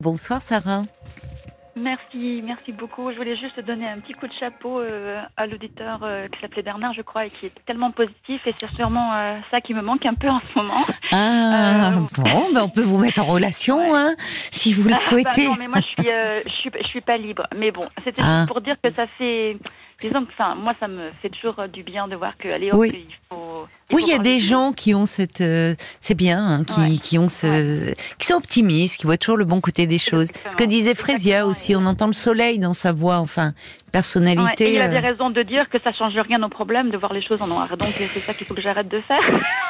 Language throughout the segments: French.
Bonsoir Sarah. Merci, merci beaucoup. Je voulais juste donner un petit coup de chapeau euh, à l'auditeur euh, qui s'appelait Bernard, je crois, et qui est tellement positif. Et c'est sûrement euh, ça qui me manque un peu en ce moment. Ah, bon, ben on peut vous mettre en relation, hein, si vous le Ah, bah souhaitez. non, mais moi, je suis, je suis, je suis pas libre. Mais bon, c'était Ah. juste pour dire que ça fait. Disons que, enfin, moi, ça me fait toujours euh, du bien de voir que, allez, hop, Oui. il faut. Oui, il y a des gens qui ont cette, euh, c'est bien, hein, qui, Ouais. qui ont ce, qui sont optimistes, qui voient toujours le bon côté des choses. Ce que disait Frésia aussi, on entend le soleil dans sa voix, enfin, Ouais, personnalité. et il avait euh, raison de dire que ça change rien aux problèmes de voir les choses en noir. Donc, c'est ça qu'il faut que j'arrête de faire.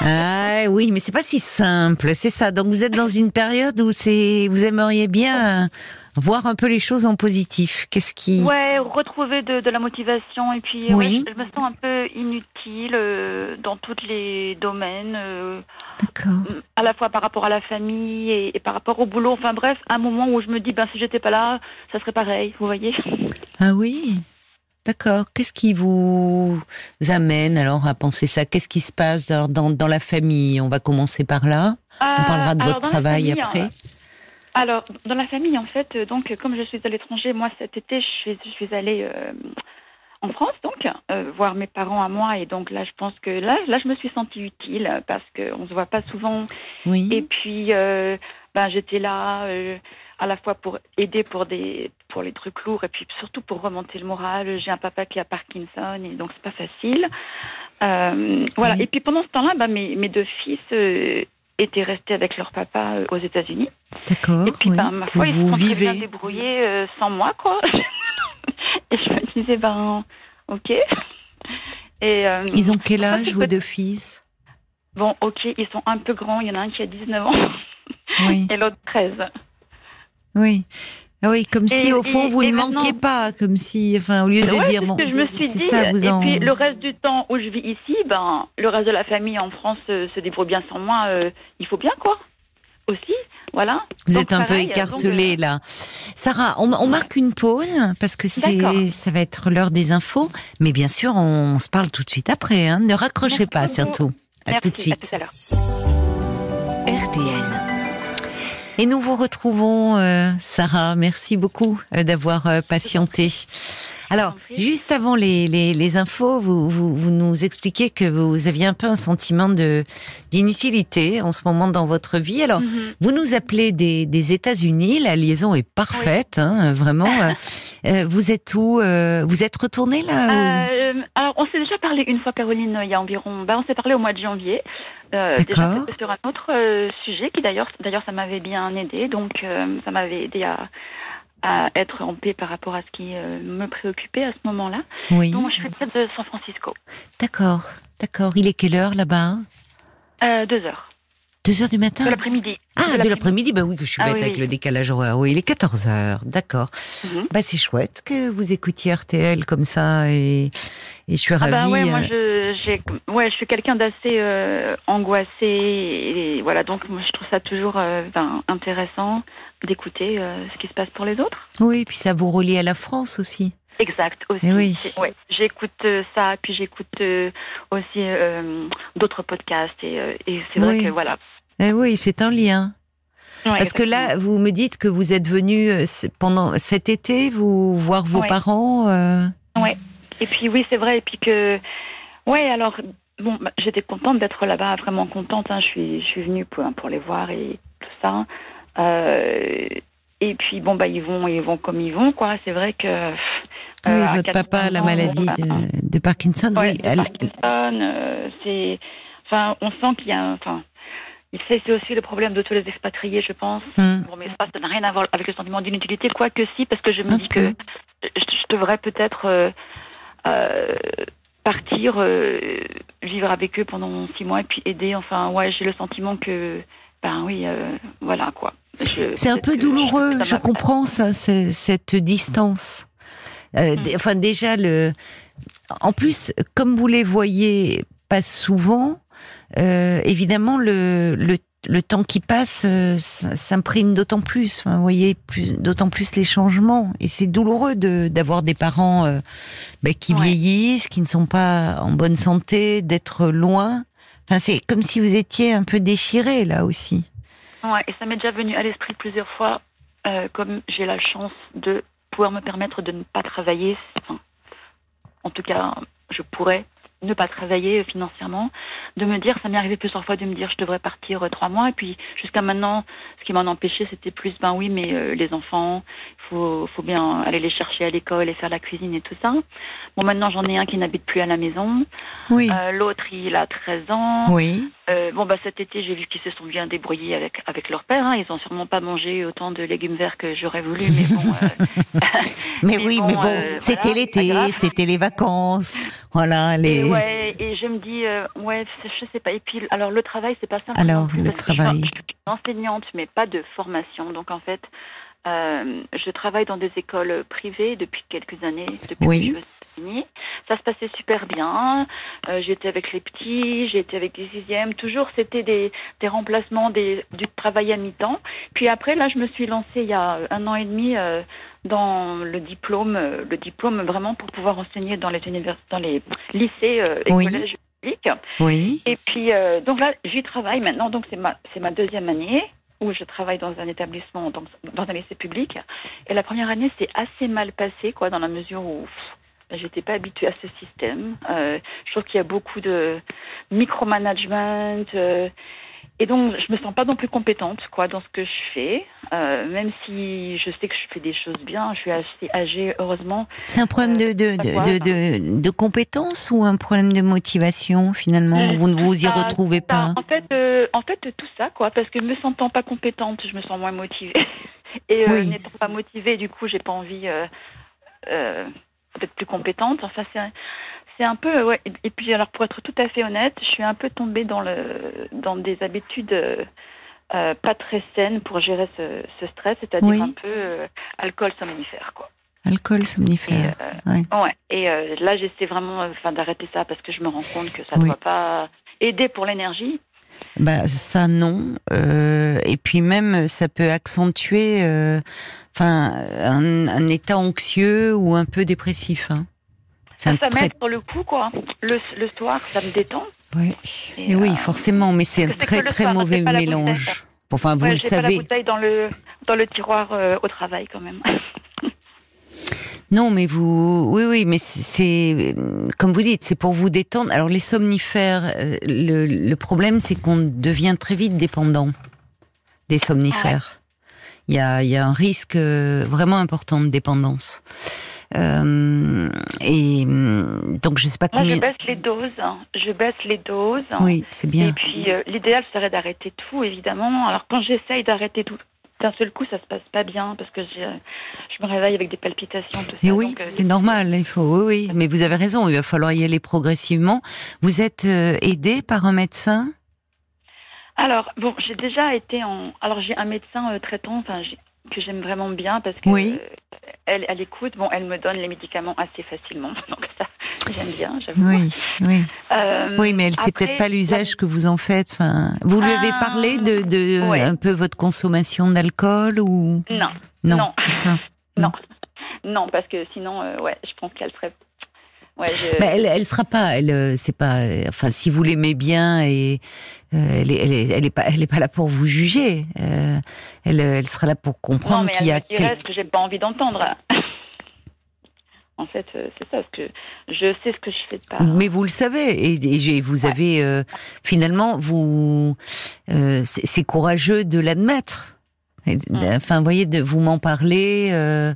Ah oui, mais c'est pas si simple, c'est ça. Donc vous êtes dans une période où c'est, vous aimeriez bien voir un peu les choses en positif. Qu'est-ce qui, Ouais, retrouver de, de la motivation et puis Oui. ouais, je, me sens un peu inutile euh, dans tous les domaines, euh, d'accord. à la fois par rapport à la famille et, et par rapport au boulot. Enfin bref, un moment où je me dis ben si j'étais pas là, ça serait pareil. Vous voyez Ah oui, d'accord. Qu'est-ce qui vous amène alors à penser ça? Qu'est-ce qui se passe alors, dans, dans la famille? On va commencer par là. On parlera de Euh, votre travail famille, après. euh, Alors dans la famille en fait, euh, donc comme je suis à l'étranger, moi cet été je suis, je suis allée euh, en France donc euh, voir mes parents à moi et donc là je pense que là là je me suis sentie utile parce qu'on se voit pas souvent. Oui. Et puis, euh, ben, j'étais là à la fois pour aider pour des pour les trucs lourds et puis surtout pour remonter le moral. J'ai un papa qui a Parkinson et donc c'est pas facile. Voilà. Oui. Et puis pendant ce temps-là, ben, mes, mes deux fils étaient restés avec leur papa euh, aux États-Unis. D'accord. et puis, oui. ben, ma foi, ils se sont très bien débrouillés euh, sans moi, quoi. et je me disais, ben, ok. Et, euh, Ils ont quel âge vos deux fils? Bon, ok, ils sont un peu grands. Il y en a un qui a 19 ans Oui. et l'autre 13. Oui. Ah oui, comme si Et- au fond et- vous et ne manquiez pas, comme si, enfin, au lieu de Ouais, dire c'est bon, je me suis dit. ça, vous et en. puis le reste du temps où je vis ici, ben le reste de la famille en France euh, se débrouille bien sans moi. euh, il faut bien quoi. Aussi, voilà. Vous Donc, êtes un peu donc, euh, là. Sarah, on, on marque une pause parce que c'est, ça va être l'heure des infos. Mais bien sûr, on, se parle tout de suite après. Hein. Ne raccrochez Merci pas beaucoup. surtout. À Merci, tout de suite. À tout à l'heure. RTL. Et nous vous retrouvons, euh, Sarah. Merci beaucoup euh, d'avoir euh, patienté. Alors, juste avant les, les, les infos, vous, vous, vous nous expliquez que vous aviez un peu un sentiment de d'inutilité en ce moment dans votre vie. Alors, Mhm. Vous nous appelez des, des États-Unis, la liaison est parfaite, hein, vraiment. euh, euh, vous êtes où euh, Vous êtes retourné là ou- Euh, alors, on s'est déjà parlé une fois, Caroline, il y a environ. Ben, on s'est parlé au mois de janvier. Euh, déjà, sur un autre euh, sujet qui, d'ailleurs, d'ailleurs, ça m'avait bien aidé. Donc, euh, ça m'avait aidé à, à être en paix par rapport à ce qui euh, me préoccupait à ce moment-là. Oui, Donc, je suis près de San Francisco. d'accord, d'accord. Il est quelle heure là-bas? Euh, deux heures. Deux heures du matin? De l'après-midi. Ah, de l'après-midi, bah oui, que je suis Ah bête oui, avec oui. le décalage horaire. Oui, il est 14 heures, d'accord. Bah c'est chouette que vous écoutiez RTL comme ça et, et je suis Ah ravie. bah ouais, moi euh, je, ouais, je suis quelqu'un d'assez euh, angoissé et voilà donc moi je trouve ça toujours euh, ben, intéressant d'écouter euh, ce qui se passe pour les autres. Oui, puis ça vous relie à la France aussi. Exact aussi. Eh oui. Ouais, j'écoute euh, ça puis j'écoute euh, aussi euh, d'autres podcasts et, et c'est vrai Oui. que voilà. Eh oui, c'est un lien. Ouais, Parce que là, vous me dites que vous êtes venu pendant cet été, vous voir vos Ouais. parents. euh, Et puis oui, c'est vrai. Et puis que, ouais, alors bon, bah, j'étais contente d'être là-bas, vraiment contente. Hein, je suis, je suis venue pour, pour les voir et tout ça. Euh, et puis bon, bah ils vont, ils vont comme ils vont, quoi. C'est vrai que. Oui, euh, votre papa a la 80 ans, maladie de, de Parkinson. Ouais, oui, de elle- Parkinson, euh, c'est, enfin, on sent qu'il y a, enfin, c'est aussi le problème de tous les expatriés, je pense. Hum, Bon, mais ça, ça n'a rien à voir avec le sentiment d'inutilité, quoique si, parce que je me dis que je, je devrais peut-être euh, euh, partir, vivre avec eux pendant six mois et puis aider. Enfin, ouais, j'ai le sentiment que, ben oui, euh, voilà quoi. C'est un peu douloureux, je comprends ça, cette distance. Euh, Mm. Enfin, déjà, le. En plus, comme vous les voyez pas souvent, euh, évidemment, le, le, le temps qui passe euh, s'imprime d'autant plus. Enfin, vous voyez plus, d'autant plus les changements. Et c'est douloureux de d'avoir des parents euh, bah, qui Ouais. vieillissent, qui ne sont pas en bonne santé, d'être loin. C'est comme si vous étiez un peu déchiré là aussi. Ouais, et ça m'est déjà venu à l'esprit plusieurs fois. comme j'ai la chance de pouvoir me permettre de ne pas travailler, en tout cas, je pourrais ne pas travailler financièrement, de me dire, ça m'est arrivé plusieurs fois de me dire, je devrais partir euh, trois mois. Et puis jusqu'à maintenant, ce qui m'en empêchait, c'était plus, ben oui, mais euh, les enfants, il faut, faut bien aller les chercher à l'école et faire la cuisine et tout ça. Bon, maintenant, j'en ai un qui n'habite plus à la maison. Oui. Euh, L'autre, il a 13 ans. Oui. Euh, bon, bah, cet été, j'ai vu qu'ils se sont bien débrouillés avec, avec leur père. Hein. Ils n'ont sûrement pas mangé autant de légumes verts que j'aurais voulu, mais bon. Mais, oui, mais bon, c'était voilà, l'été, c'était les vacances. Voilà, les. Ouais, et je me dis, euh, ouais, je sais pas. Et puis, alors, le travail, c'est pas simple. Alors, le travail. Je suis, enseignante, mais pas de formation. Donc, en fait, euh, je travaille dans des écoles privées depuis quelques années, depuis oui. que je Ça se passait super bien. Euh, j'étais avec les petits, j'étais avec les sixièmes. Toujours, c'était des, des remplacements, des, du travail à mi-temps. Puis après, là, je me suis lancée il y a un an et demi euh, dans le diplôme, euh, le diplôme vraiment pour pouvoir enseigner dans les univers, dans les lycées euh, et Oui. collèges publics. Oui. Et puis, donc là, j'y travaille maintenant. Donc, c'est ma, c'est ma deuxième année où je travaille dans un établissement, dans, dans un lycée public. Et la première année, c'est assez mal passé, quoi, dans la mesure où pff, j'étais pas habituée à ce système. Euh, je trouve qu'il y a beaucoup de micromanagement. Euh, et donc, je me sens pas non plus compétente, quoi, dans ce que je fais. Euh, même si je sais que je fais des choses bien, je suis assez âgée, heureusement. C'est un problème de, de, de, de, compétence ou un problème de motivation, finalement Vous ne vous y retrouvez ça, pas En fait, euh, en fait, tout ça, quoi, parce que me sentant pas compétente, je me sens moins motivée. Et euh, Oui. n'étant pas motivée, du coup, j'ai pas envie d'être plus compétente. Enfin, c'est un- c'est un peu, ouais. Et, et puis, alors, pour être tout à fait honnête, je suis un peu tombée dans le dans des habitudes. euh, euh, pas très saines pour gérer ce, ce stress, c'est-à-dire Oui. un peu euh, alcool somnifère, quoi. Alcool Et, somnifère. euh, Ouais. Ouais. Et là, j'essaie vraiment, enfin, d'arrêter ça parce que je me rends compte que ça ne Oui. doit pas aider pour l'énergie. Bah ça non. Euh, et puis même ça peut accentuer, euh, enfin un, un état anxieux ou un peu dépressif. Hein. Ça, ça m'aide sur le coup, quoi. Le, le soir, ça me détend. Ouais. Et, Et oui, euh, forcément, mais c'est un très très soir, mauvais mélange. Enfin, vous Ouais, le j'ai pas la savez. bouteille dans le dans le tiroir euh, au travail, quand même. Non, mais vous, oui, oui, mais c'est- comme vous dites, c'est pour vous détendre. Alors les somnifères, euh, le, le problème, c'est qu'on devient très vite dépendant des somnifères. Il y a, il y a un risque euh, vraiment important de dépendance. Euh, et donc je sais pas Là, je combien. baisse les doses. hein. Je baisse les doses. Oui, c'est Et bien. puis, euh, l'idéal serait d'arrêter tout, évidemment. Alors, quand j'essaye d'arrêter tout, d'un seul coup, ça se passe pas bien parce que j'ai- je me réveille avec des palpitations, tout ça. Et oui, euh, c'est normal, il faut. Oui, oui, mais vous avez raison. Il va falloir y aller progressivement. Vous êtes euh, aidé par un médecin? Alors, bon, j'ai déjà été en. Alors, j'ai un médecin euh, traitant enfin, j'ai- que j'aime vraiment bien parce que Oui. euh, elle, elle écoute. Bon, elle me donne les médicaments assez facilement. Donc, ça, j'aime bien. Oui, oui. Euh, Oui, mais elle sait peut-être pas l'usage que vous en faites. Enfin, vous lui avez Ah, parlé de, de ouais. un peu votre consommation d'alcool ou? Non, non, Non. c'est ça. non, non, parce que sinon, euh, ouais, je pense qu'elle serait. Ouais, je... Mais elle, elle sera pas. Elle, euh, c'est pas. euh, Enfin, si vous l'aimez bien et euh, elle, est, elle, est, elle est pas, elle est pas là pour vous juger. Euh, elle, elle sera là pour comprendre qu'il y a. quel- ce que j'ai pas envie d'entendre. en fait, c'est ça, ce que je sais ce que je fais pas. Mais vous le savez et, vous Ouais. avez euh, finalement vous. euh, c'est courageux de l'admettre. Mm. Enfin, vous voyez, de vous m'en parler. euh,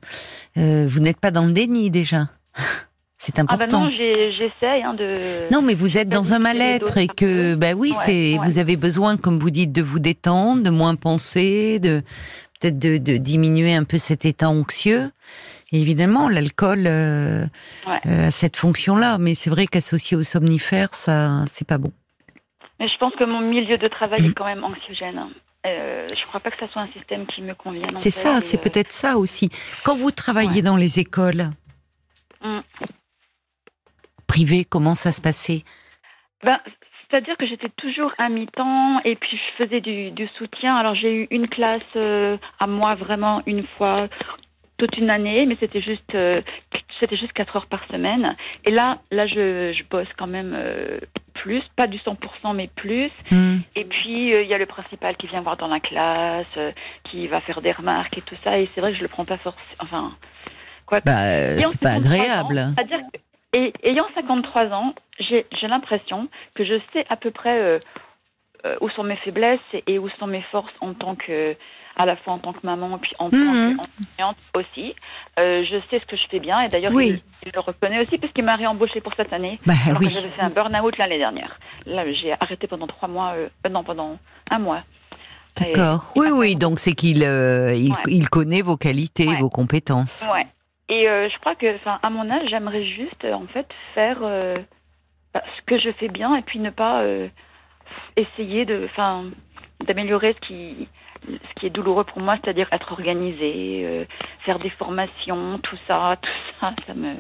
vous n'êtes pas dans le déni déjà. C'est Ah bah important. non, j'essaye hein, de. Non, mais vous êtes dans un mal-être et que, bah oui, Ouais, c'est, ouais. vous avez besoin, comme vous dites, de vous détendre, de moins penser, de peut-être de, de diminuer un peu cet état anxieux. Et évidemment, l'alcool euh, Ouais. euh, a cette fonction-là, mais c'est vrai qu'associé aux somnifères, ça, c'est pas bon. Mais je pense que mon milieu de travail est quand même anxiogène. hein. Euh, je crois pas que ça soit un système qui me convienne. en C'est ça, c'est peut-être ça aussi. Quand vous travaillez Ouais. dans les écoles Mm. Comment ça se passait? Ben, c'est-à-dire que j'étais toujours à mi-temps et puis je faisais du, du soutien. Alors j'ai eu une classe euh, à moi vraiment une fois toute une année, mais c'était juste euh, c'était juste quatre heures par semaine. Et là, là je, je bosse quand même euh, plus, pas du 100%, mais plus. Hmm. Et puis, euh, il y a le principal qui vient voir dans la classe, qui va faire des remarques et tout ça. Et c'est vrai que je le prends pas forcément. Enfin, quoi. Bah, c'est pas 53 agréable. ans, C'est-à-dire que, et, ayant 53 ans, j'ai l'impression que je sais à peu près euh, euh, où sont mes faiblesses et, où sont mes forces en tant que, à la fois en tant que maman et puis en Mhm. tant qu'enseignante aussi. Euh, je sais ce que je fais bien et d'ailleurs, Oui. je, je le reconnais aussi puisqu'il m'a réembauché pour cette année. Bah Alors oui. que j'avais fait un burn-out l'année dernière. Là, j'ai arrêté pendant trois mois, non, pendant un mois. D'accord. Oui, oui. Donc c'est qu'il euh, il, Ouais. il connaît vos qualités, Ouais. vos compétences. Ouais. Et euh, je crois que, enfin, à mon âge, j'aimerais juste, euh, en fait, faire euh, bah, ce que je fais bien et puis ne pas euh, essayer de, enfin, d'améliorer ce qui, ce qui est douloureux pour moi, c'est-à-dire être organisé, faire des formations, tout ça, tout ça, ça me.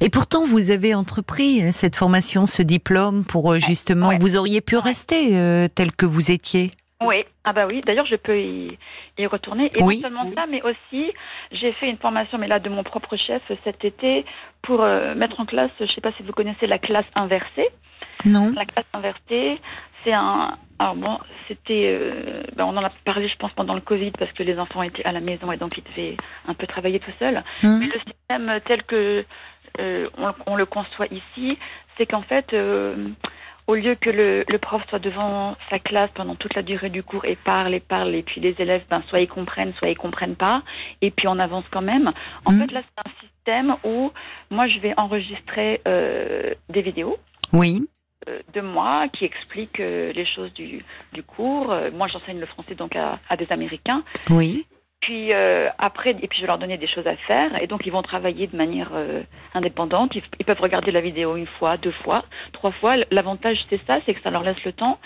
Et pourtant, vous avez entrepris cette formation, ce diplôme, pour justement, ouais. vous auriez pu rester tel que vous étiez. Oui, ah bah oui. D'ailleurs, je peux y, y retourner. Et Oui. non seulement ça, mais aussi, j'ai fait une formation, mais là de mon propre chef cet été, pour euh, mettre en classe. Je sais pas si vous connaissez la classe inversée. Non. La classe inversée, c'est un. Alors bon, c'était. euh, ben on en a parlé, je pense, pendant le Covid, parce que les enfants étaient à la maison et donc ils devaient un peu travailler tout seuls. Hum. Mais le système tel que euh, on, on le conçoit ici, c'est qu'en fait, euh, au lieu que le, le prof soit devant sa classe pendant toute la durée du cours et parle et parle, et puis les élèves, ben, soit ils comprennent, soit ils comprennent pas, et puis on avance quand même. En Mhm. fait, là, c'est un système où moi, je vais enregistrer euh, des vidéos Oui. euh, de moi qui expliquent euh, les choses du, du cours. Euh, moi, j'enseigne le français donc à, à des Américains. Oui. Puis euh, après, et puis je vais leur donner des choses à faire, et donc ils vont travailler de manière euh, indépendante. Ils, ils peuvent regarder la vidéo une fois, deux fois, trois fois. L'avantage c'est ça, c'est que ça leur laisse le temps.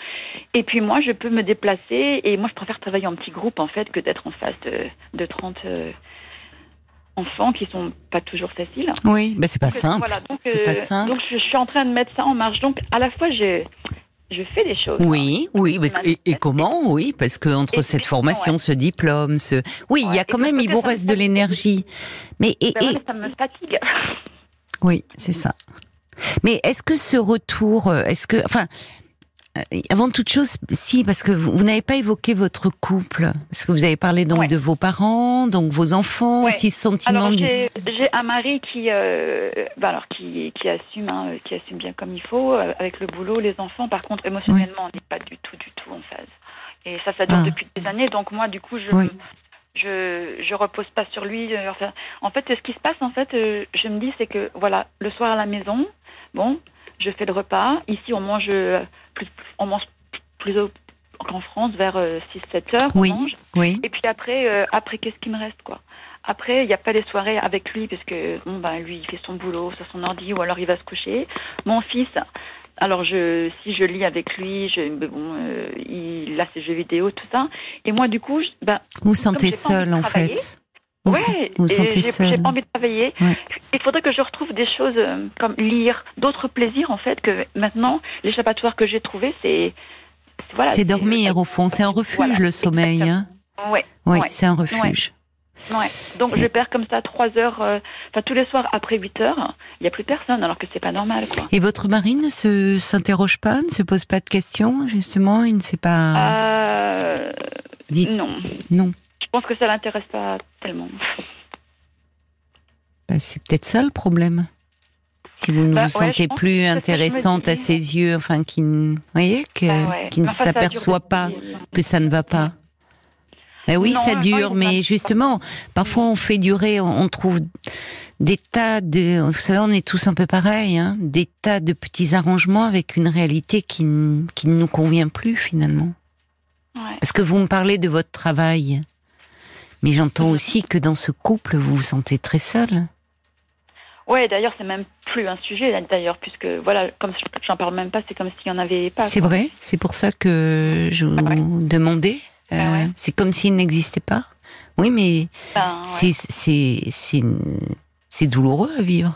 Et puis moi, je peux me déplacer, et moi je préfère travailler en petit groupe en fait que d'être en face de, de 30 euh, enfants qui sont pas toujours faciles. Oui. Bah, c'est pas voilà, pas simple. Donc je, suis en train de mettre ça en marche. Donc à la fois, je, je fais des choses. Oui, oui, mais- et, et comment Oui, parce que entre Et cette formation, ouais. ce diplôme, ce, oui, il y a quand même, il vous reste de l'énergie. Mais et, Ben et- voilà, ça me fatigue. oui, c'est ça. Mais est-ce que ce retour, euh, est-ce que, enfin, avant toute chose, si, parce que vous, vous n'avez pas évoqué votre couple, parce que vous avez parlé donc Ouais. de vos parents, donc vos enfants, Ouais. aussi ce sentiment. Alors j'ai j'ai un mari qui, euh, ben alors qui, qui assume, hein, qui assume bien comme il faut euh, avec le boulot, les enfants. Par contre, émotionnellement, on n'est pas du tout, du tout en phase. Et ça, ça dure Ah. depuis des années. Donc moi, du coup, je Oui. je je repose pas sur lui. euh, Enfin, en fait, ce qui se passe, en fait, euh, je me dis, c'est que voilà, le soir à la maison, bon, je fais le repas. Ici, on mange euh, plus, on mange plus qu'en France vers 6-7 heures. on Oui. mange. Oui. Et puis après, euh, après qu'est-ce qui me reste quoi? Après, il n'y a pas les soirées avec lui parce que bon ben lui il fait son boulot sur son ordi ou alors il va se coucher. Mon fils, alors je si je lis avec lui, je mais bon euh, il a ses jeux vidéo tout ça. Et moi du coup, je, ben Vous vous sentez seul en fait. Vous, ouais, vous sentez j'ai j'ai pas envie de travailler. Ouais. Il faudrait que je retrouve des choses euh, comme lire, d'autres plaisirs en fait que maintenant l'échappatoire que j'ai trouvé c'est c'est- voilà. c'est dormir au fond, c'est un refuge Voilà, le sommeil. Hein Ouais. oui, ouais, c'est un refuge. Ouais. Donc C'est- je perds comme ça trois heures, euh, enfin tous les soirs après 8 heures, il n'y a plus personne alors que c'est pas normal quoi. Et votre mari ne se s'interroge pas, ne se pose pas de questions, justement, il ne sait pas. Euh, Dites non, non. Je pense que ça l'intéresse pas tellement. Bah, c'est peut-être ça le problème. Si vous ne Bah, vous ouais, sentez plus intéressante à ses yeux, enfin, qui, vous voyez, que, Bah ouais. qui ne Enfin, s'aperçoit pas que ça ne va pas. Eh oui, Non, ça dure, mais justement, parfois on fait durer, on, trouve des tas de, vous savez, on est tous un peu pareils, hein, des tas de petits arrangements avec une réalité qui, qui ne nous convient plus finalement. Ouais. Parce que vous me parlez de votre travail, mais j'entends aussi que dans ce couple, vous vous sentez très seul. Ouais, d'ailleurs c'est même plus un sujet d'ailleurs puisque voilà comme j'en parle même pas, c'est comme s'il y en avait pas. C'est vrai, c'est pour ça que je vous Ah ouais. demandais. Euh, Ah ouais. C'est comme s'il n'existait pas. Oui, mais Ben, ouais. c'est douloureux à vivre.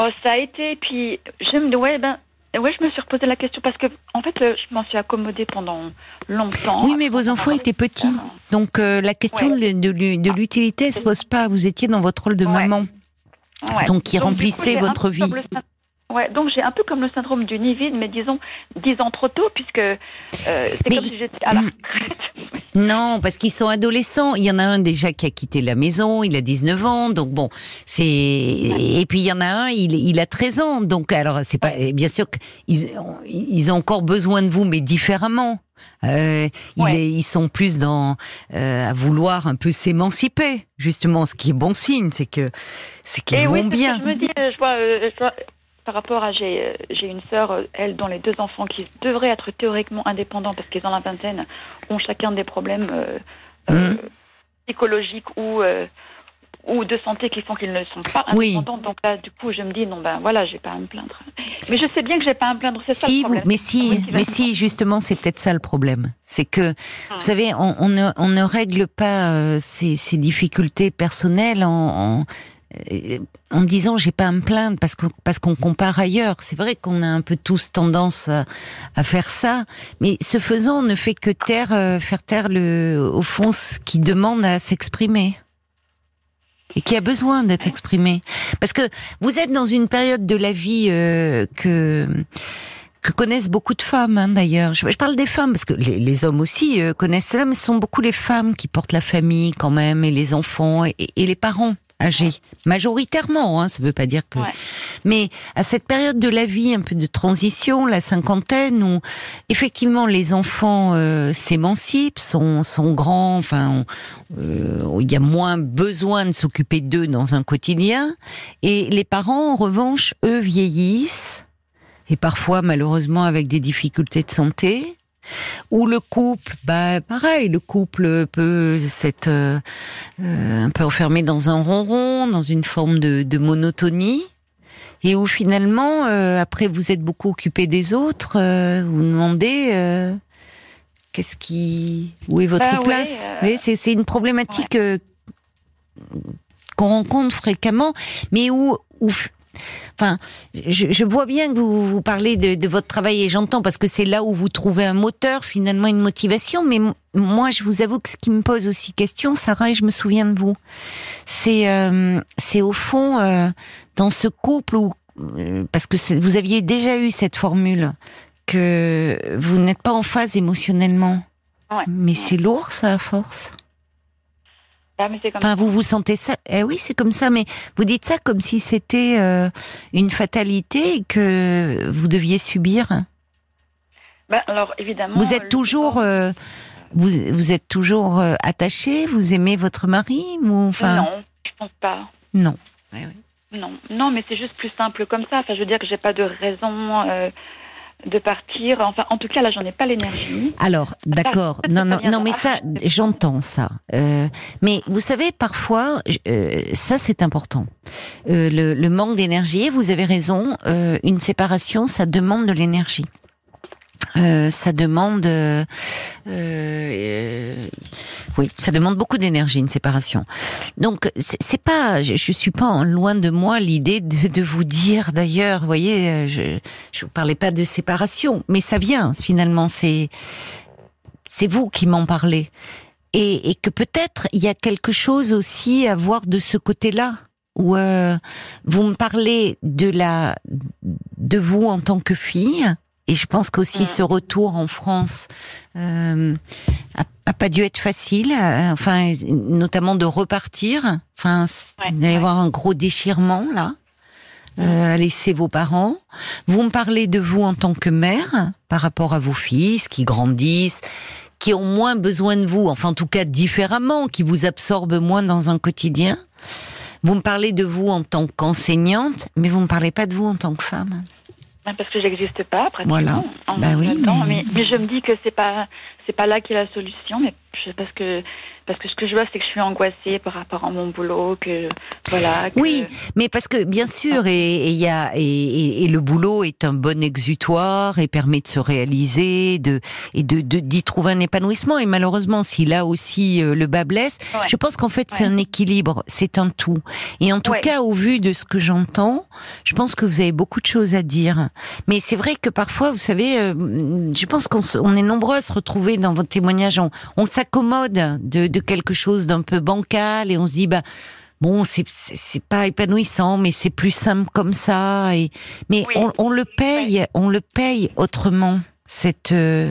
Oh, ça a été, puis je me ouais, ben, ouais, je me suis reposé la question parce que, en fait, euh, je m'en suis accommodée pendant longtemps. Oui, mais vos enfants étaient petits, donc euh, la question Ouais. de, de l'u- de l'utilité elle se pose pas. Vous étiez dans votre rôle de Ouais. maman, Ouais. donc qui remplissait votre vie. Ouais, donc j'ai un peu comme le syndrome du nid vide, mais disons dix ans trop tôt, puisque euh, c'est comme si j'étais à la retraite. Non, parce qu'ils sont adolescents. Il y en a un déjà qui a quitté la maison, il a 19 ans, donc bon, c'est et puis il y en a un, il, il a 13 ans, donc alors c'est pas bien sûr qu'ils ils ont encore besoin de vous, mais différemment. Euh, ils sont plus dans euh, à vouloir un peu s'émanciper, justement. Ce qui est bon signe, c'est que c'est qu'ils vont bien. je me dis, euh, je vois, je vois par rapport à j'ai j'ai une sœur, elle dont les deux enfants qui devraient être théoriquement indépendants parce qu'ils ont la vingtaine ont chacun des problèmes mmh. psychologiques ou ou de santé qui font qu'ils ne sont pas indépendants. Donc là, du coup, je me dis non ben voilà, j'ai pas à me plaindre. Mais je sais bien que j'ai pas à me plaindre. C'est ça le problème. mais si, mais si, justement, c'est peut-être ça le problème. C'est que vous ah. savez, on, on, ne, on, ne, règle pas euh, ces, ces, difficultés personnelles en, en euh, en disant j'ai pas à me plaindre parce que parce qu'on compare ailleurs. C'est vrai qu'on a un peu tous tendance à, faire ça, mais ce faisant, on ne fait que taire, euh, faire taire le au fond ce qui demande à s'exprimer et qui a besoin d'être exprimé. Parce que vous êtes dans une période de la vie euh, que que connaissent beaucoup de femmes hein, d'ailleurs. Je, parle des femmes parce que les, hommes aussi connaissent cela, mais ce sont beaucoup les femmes qui portent la famille quand même et les enfants et les parents âgés, majoritairement, hein, ça veut pas dire que. Mais à cette période de la vie, un peu de transition, la cinquantaine, où effectivement les enfants euh, s'émancipent, sont, sont grands, enfin, euh, il y a moins besoin de s'occuper d'eux dans un quotidien, et les parents, en revanche, eux vieillissent, et parfois malheureusement avec des difficultés de santé. Ou le couple, bah pareil, le couple peut s'être euh, euh, un peu enfermé dans un ronron, dans une forme de, de monotonie, et où finalement, euh, après vous êtes beaucoup occupé des autres, vous demandez qu'est-ce qui, où est votre bah place C'est une problématique qu'on rencontre fréquemment, mais où, où Enfin, je, vois bien que vous, vous parlez de, votre travail et j'entends parce que c'est là où vous trouvez un moteur, finalement une motivation. Mais moi, je vous avoue que ce qui me pose aussi question, Sarah, et je me souviens de vous, c'est euh, c'est au fond euh, dans ce couple où euh, parce que vous aviez déjà eu cette formule que vous n'êtes pas en phase émotionnellement. Mais c'est lourd ça à force. Ah, enfin, vous vous sentez ça Eh oui, c'est comme ça, mais vous dites ça comme si c'était euh, une fatalité que vous deviez subir. Ben, alors évidemment. Vous êtes toujours, euh, vous, vous êtes toujours euh, attaché. Vous aimez votre mari ou enfin Non, je pense pas. Non. Non, non, mais c'est juste plus simple comme ça. Enfin, je veux dire que j'ai pas de raison de partir. Enfin, en tout cas, là, j'en ai pas l'énergie. Alors, d'accord. Non, non, non, mais ça, j'entends ça. Euh, mais vous savez, parfois, euh, ça, c'est important. Euh, le, le, manque d'énergie. Vous avez raison. une séparation, ça demande de l'énergie. Euh, ça demande, euh, euh, oui, ça demande beaucoup d'énergie une séparation. Donc c'est pas, je, je, suis pas loin de moi l'idée de, vous dire d'ailleurs, vous voyez, je je vous parlais pas de séparation, mais ça vient finalement, c'est c'est vous qui m'en parlez et, et que peut-être il y a quelque chose aussi à voir de ce côté-là où vous me parlez de la de vous en tant que fille et je pense qu'aussi ce retour en France euh, a, pas dû être facile, euh, enfin, notamment de repartir. Enfin, il va y avoir un gros déchirement là. Euh, à laisser vos parents. Vous me parlez de vous en tant que mère par rapport à vos fils qui grandissent, qui ont moins besoin de vous, enfin en tout cas différemment, qui vous absorbent moins dans un quotidien. Vous me parlez de vous en tant qu'enseignante, mais vous me parlez pas de vous en tant que femme. Parce que j'existe pas, pratiquement. Voilà. bah oui, mais... mais... je me dis que c'est pas c'est pas là qui est la solution, mais parce que parce que ce que je vois, c'est que je suis angoissée par rapport à mon boulot, que voilà. Oui, mais parce que bien sûr, et il y a et, et, le boulot est un bon exutoire et permet de se réaliser, de et de d'y trouver un épanouissement. Et malheureusement, si là aussi euh, le bas blesse, je pense qu'en fait c'est un équilibre, c'est un tout. Et en tout cas, au vu de ce que j'entends, je pense que vous avez beaucoup de choses à dire. Mais c'est vrai que parfois, vous savez, euh, je pense qu'on on est nombreux à se retrouver dans votre témoignage. On, on s'accommode de, de, quelque chose d'un peu bancal et on se dit, bah, bon, c'est pas épanouissant, mais c'est plus simple comme ça. Et mais Oui. on, on le paye, on le paye autrement. Cette euh,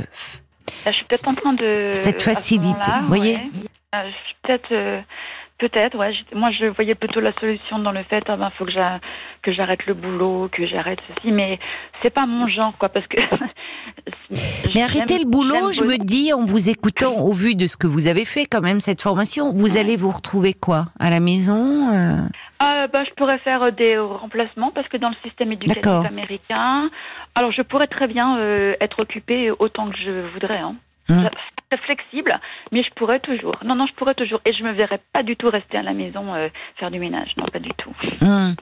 Là, je suis peut-être en train de. Cette facilité, vous voyez ouais. Euh, je suis peut-être. euh, Peut-être, ouais. Moi, je voyais plutôt la solution dans le fait, ah ben, faut que j'a- que j'arrête le boulot, que j'arrête ceci, mais c'est pas mon genre, quoi, parce que. Mais arrêtez le boulot, je me dis, en vous écoutant, au vu de ce que vous avez fait quand même, cette formation, vous allez vous retrouver quoi? À la maison euh? Ah, bah, je pourrais faire euh, des remplacements parce que dans le système éducatif américain, alors je pourrais très bien euh, être occupée autant que je voudrais. Hein. Hum. Je- C'est flexible, mais je pourrais toujours. Non, non, je pourrais toujours. Et je me verrais pas du tout rester à la maison euh, faire du ménage. Non, pas du tout. Hum.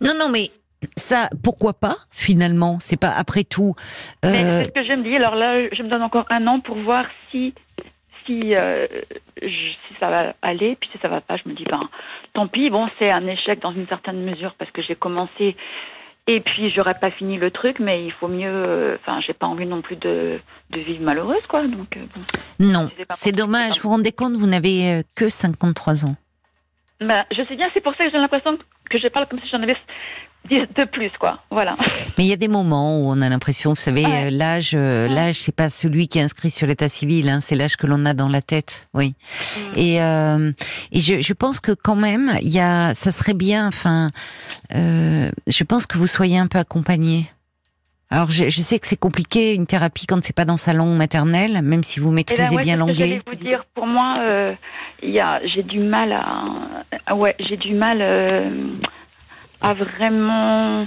Non, non, mais ça, pourquoi pas Finalement, c'est pas après tout. Mais euh, c'est ce que je me dis. Alors là, je me donne encore un an pour voir si si euh, je- si ça va aller. Puis si ça va pas, je me dis ben tant pis. Bon, c'est un échec dans une certaine mesure parce que j'ai commencé et puis j'aurais pas fini le truc. Mais il faut mieux. euh, Enfin, j'ai pas envie non plus de de vivre malheureuse, quoi. Donc euh, bon. non, c'est dommage. Vous vous rendez compte, vous n'avez euh, que 53 ans. Ben, je sais bien. C'est pour ça que j'ai l'impression que je parle comme si j'en avais 10 de plus, quoi. Voilà. Mais il y a des moments où on a l'impression, vous savez, Ouais. euh, l'âge, euh, l'âge, c'est pas celui qui est inscrit sur l'état civil, hein, c'est l'âge que l'on a dans la tête, oui. Mm. Et, euh, et je, je pense que quand même, il y a, ça serait bien. Enfin, euh, je pense que vous soyez un peu accompagné. Alors, je, je sais que c'est compliqué une thérapie quand c'est pas dans sa langue maternelle, même si vous Eh maîtrisez ben, ouais, bien l'anglais. vous dire. Pour moi, euh, j'ai du mal à, ouais, j'ai du mal euh, à vraiment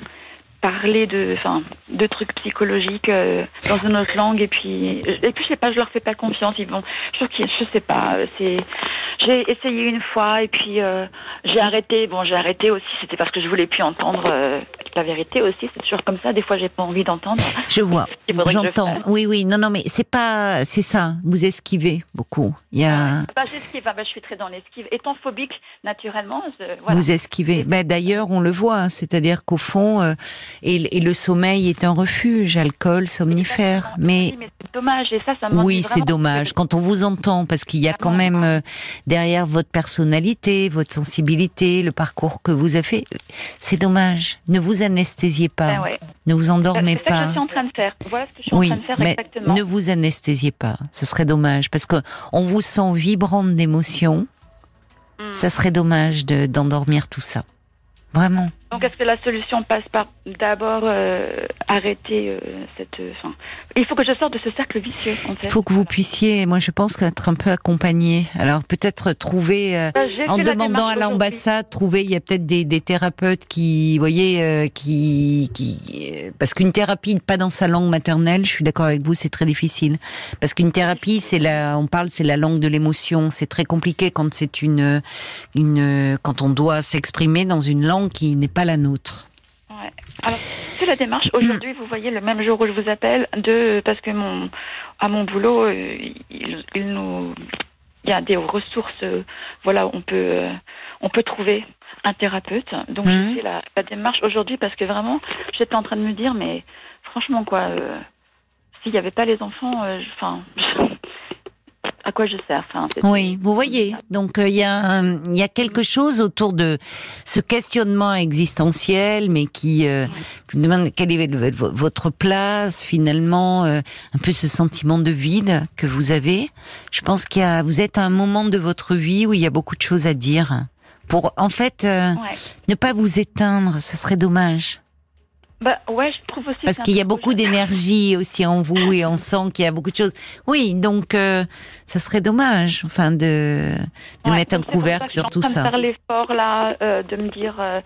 parler de, enfin, de trucs psychologiques euh, dans une autre langue. Et puis, et puis, je sais pas, je leur fais pas confiance. Ils vont, je je sais pas, euh, c'est, j'ai essayé une fois et puis euh, j'ai arrêté. Bon, j'ai arrêté aussi. C'était parce que je voulais plus entendre euh, la vérité aussi. C'est toujours comme ça. Des fois, j'ai pas envie d'entendre. Je vois, je j'entends. Oui, oui, non, non, mais c'est pas, c'est ça. Vous esquivez beaucoup. Il y a, Bah, j'esquive, ah bah, je suis très dans l'esquive. Étant phobique, naturellement, je, voilà. Vous esquivez. Ben, D'ailleurs, on le voit, hein, c'est-à-dire qu'au fond, euh, et, et le sommeil est un refuge, alcool, somnifère. Mais Oui, mais c'est dommage, et ça, ça oui, c'est dommage quand on vous entend, parce qu'il y a quand même euh, derrière votre personnalité, votre sensibilité, le parcours que vous avez fait. C'est dommage. Ne vous anesthésiez pas, ouais. ne vous endormez C'est ça que je pas. suis en train de faire. Voilà ce que je suis Oui, en train de faire mais exactement. ne vous anesthésiez pas. Ce serait dommage parce que on vous sent vibrante d'émotion. Hmm. Ça serait dommage de- d'endormir tout ça. Vraiment. Donc, est-ce que la solution passe par d'abord euh, arrêter euh, cette. euh, il faut que je sorte de ce cercle vicieux, en fait. Il faut que vous puissiez, moi je pense qu'être un peu accompagné. Alors peut-être trouver, euh, j'ai en demandant à l'ambassade, trouver, il y a peut-être des, des thérapeutes qui, vous voyez, euh, qui, qui, euh, parce qu'une thérapie pas dans sa langue maternelle, je suis d'accord avec vous, c'est très difficile. Parce qu'une thérapie, c'est la, on parle, c'est la langue de l'émotion. C'est très compliqué quand c'est une, une, quand on doit s'exprimer dans une langue qui n'est pas la nôtre. Ouais. Alors, c'est la démarche. Aujourd'hui, vous voyez, le même jour où je vous appelle, de parce que mon à mon boulot, euh, il, il nous il y a des ressources. euh, voilà, on peut euh, on peut trouver un thérapeute. Donc, Mhm. j'ai fait la, la démarche aujourd'hui parce que vraiment, j'étais en train de me dire, mais franchement, quoi, euh, s'il n'y avait pas les enfants, euh, je- enfin, à quoi je sers enfin, Oui, vous voyez. Donc euh, il y a un- y a quelque chose autour de ce questionnement existentiel, mais qui, euh, qui nous demande quelle est votre place finalement, euh, un peu ce sentiment de vide que vous avez. Je pense qu'il y a, vous êtes à un moment de votre vie où il y a beaucoup de choses à dire. Pour en fait euh, Ouais. ne pas vous éteindre, ça serait dommage. Bah ouais, je trouve aussi. Parce qu'il y a beaucoup d'énergie aussi en vous et on sent qu'il y a beaucoup de choses. Oui, donc euh, ça serait dommage, enfin de de Ouais, mettre un ça couvercle sur tout Je suis en ça. train de faire l'effort là, euh, de me dire. euh,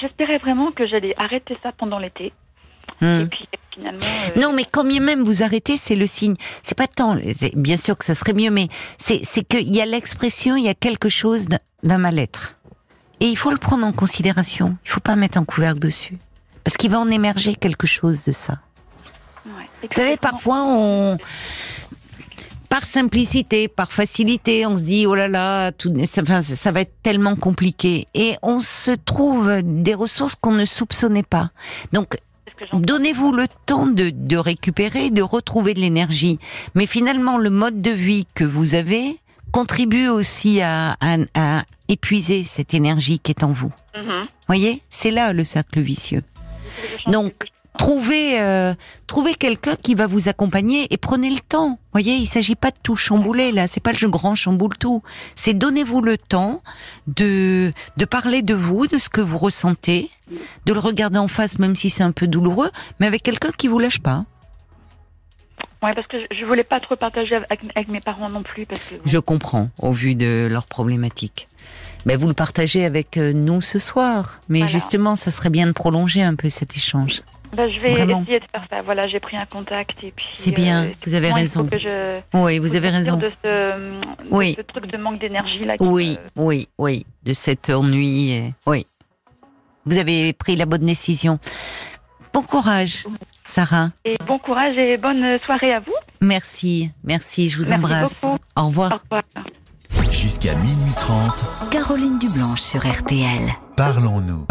J'espérais vraiment que j'allais arrêter ça pendant l'été. Hmm. Et puis finalement. euh, Non, mais quand même vous arrêtez, c'est le signe. C'est pas tant. Bien sûr que ça serait mieux, mais c'est c'est qu'il y a l'expression, il y a quelque chose d'un mal-être. Et il faut le prendre en considération. Il faut pas mettre un couvercle dessus, parce qu'il va en émerger quelque chose de ça? ouais. Vous savez, parfois on par simplicité, par facilité, on se dit oh là là, tout, ça, ça va être tellement compliqué, et on se trouve des ressources qu'on ne soupçonnait pas. Donc. Donnez-vous le temps de, de récupérer, de retrouver de l'énergie. Mais finalement, le mode de vie que vous avez contribue aussi à, à, à épuiser cette énergie qui est en vous. Mhm. Voyez, c'est là le cercle vicieux. Donc, trouvez, euh, trouvez quelqu'un qui va vous accompagner et prenez le temps. Voyez, il s'agit pas de tout chambouler là. C'est pas le jeu grand chamboule tout. C'est donnez-vous le temps de de parler de vous, de ce que vous ressentez, de le regarder en face, même si c'est un peu douloureux, mais avec quelqu'un qui vous lâche pas. Ouais, parce que je- voulais pas trop partager avec, avec mes parents non plus, parce que. Je comprends au vu de leurs problématiques. Mais vous le partagez avec euh, nous ce soir. Mais Voilà. justement, ça serait bien de prolonger un peu cet échange. Bah, je vais Vraiment. essayer de faire ça. Voilà, j'ai pris un contact et puis. C'est bien, euh, vous avez raison. je. Oui, vous avez raison. De ce, de Oui. ce truc de manque d'énergie là. Oui, me- oui, oui, de cet ennui. et- Oui. Vous avez pris la bonne décision. Bon courage, Sarah. Et bon courage et bonne soirée à vous. Merci, merci, je vous Merci embrasse. beaucoup. Au revoir. Au revoir. Jusqu'à minuit 30, Caroline Dublanche sur RTL. parlons-nous.